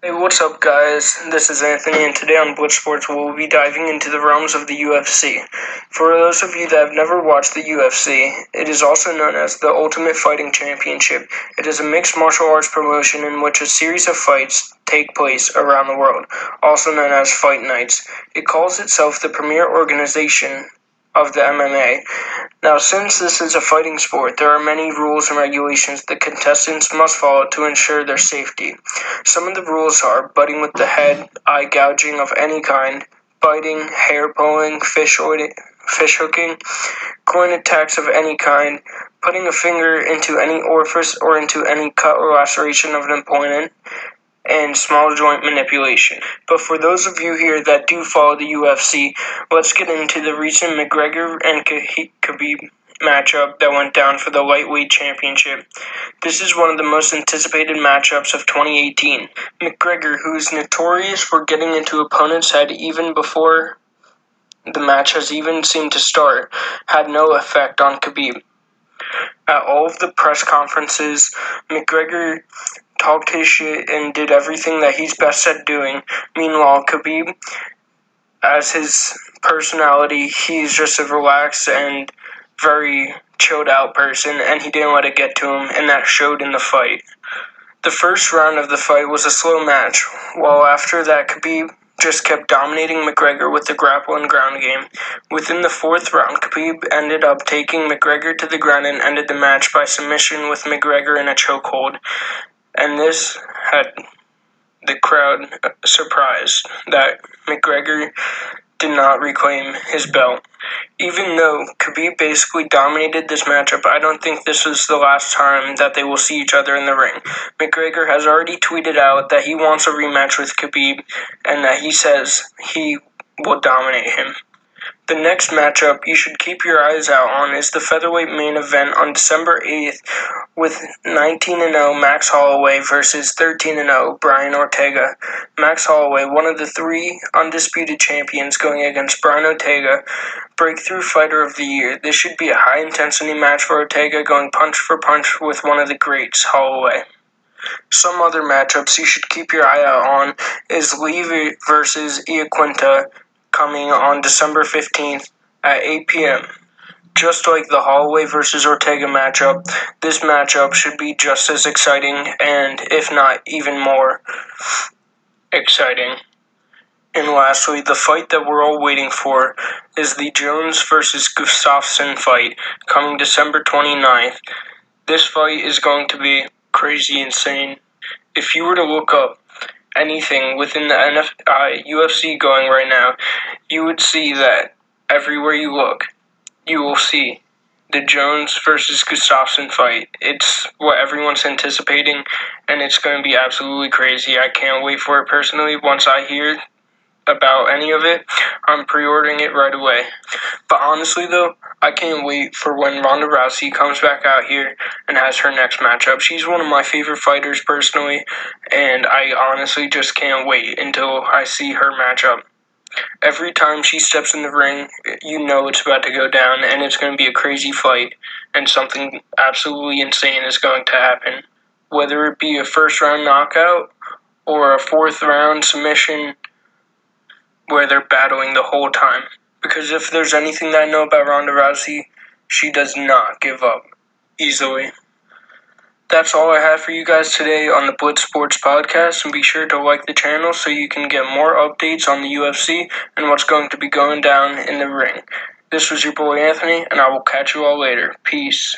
Hey, what's up, guys? This is Anthony, and today on Blitz Sports, we'll be diving into the realms of the UFC. For those of you that have never watched the UFC, it is also known as the Ultimate Fighting Championship. It is a mixed martial arts promotion in which a series of fights take place around the world, also known as Fight Nights. It calls itself the premier organization of the MMA. Now, since this is a fighting sport, there are many rules and regulations the contestants must follow to ensure their safety. Some of the rules are butting with the head, eye gouging of any kind, biting, hair pulling, fish, oiling, fish hooking, groin attacks of any kind, putting a finger into any orifice or into any cut or laceration of an opponent, and small joint manipulation. But for those of you here that do follow the UFC, let's get into the recent McGregor and Khabib matchup that went down for the lightweight championship. This is one of the most anticipated matchups of 2018. McGregor, who is notorious for getting into opponents' head even before the match has even seemed to start, had no effect on Khabib. At all of the press conferences, McGregor talked his shit and did everything that he's best at doing. Meanwhile, Khabib, as his personality, he's just a relaxed and very chilled out person, and he didn't let it get to him, and that showed in the fight. The first round of the fight was a slow match, while after that, Khabib just kept dominating McGregor with the grapple and ground game. Within the fourth round, Khabib ended up taking McGregor to the ground and ended the match by submission with McGregor in a chokehold and this had the crowd surprised that McGregor did not reclaim his belt. Even though Khabib basically dominated this matchup, I don't think this is the last time that they will see each other in the ring. McGregor has already tweeted out that he wants a rematch with Khabib and that he says he will dominate him. The next matchup you should keep your eyes out on is the featherweight main event on December 8th with 19 0 Max Holloway versus 13 0 Brian Ortega. Max Holloway, one of the three undisputed champions, going against Brian Ortega, breakthrough fighter of the year. This should be a high intensity match for Ortega, going punch for punch with one of the greats, Holloway. Some other matchups you should keep your eye out on is Lee versus Iaquinta coming on December 15th at 8 p.m. Just like the Holloway versus Ortega matchup, this matchup should be just as exciting and, if not even more, exciting. And lastly, the fight that we're all waiting for is the Jones versus Gustafsson fight coming December 29th. This fight is going to be crazy insane. If you were to look up anything within the NF, uh, UFC going right now, you would see that everywhere you look, you will see the Jones versus Gustafsson fight. It's what everyone's anticipating, and it's going to be absolutely crazy. I can't wait for it personally. Once I hear about any of it, I'm pre ordering it right away. But honestly, though, I can't wait for when Ronda Rousey comes back out here and has her next matchup. She's one of my favorite fighters personally, and I honestly just can't wait until I see her matchup. Every time she steps in the ring, you know it's about to go down, and it's going to be a crazy fight, and something absolutely insane is going to happen. Whether it be a first round knockout or a fourth round submission where they're battling the whole time. Because if there's anything that I know about Ronda Rousey, she does not give up easily. That's all I have for you guys today on the Blitz Sports Podcast, and be sure to like the channel so you can get more updates on the UFC and what's going to be going down in the ring. This was your boy Anthony, and I will catch you all later. Peace.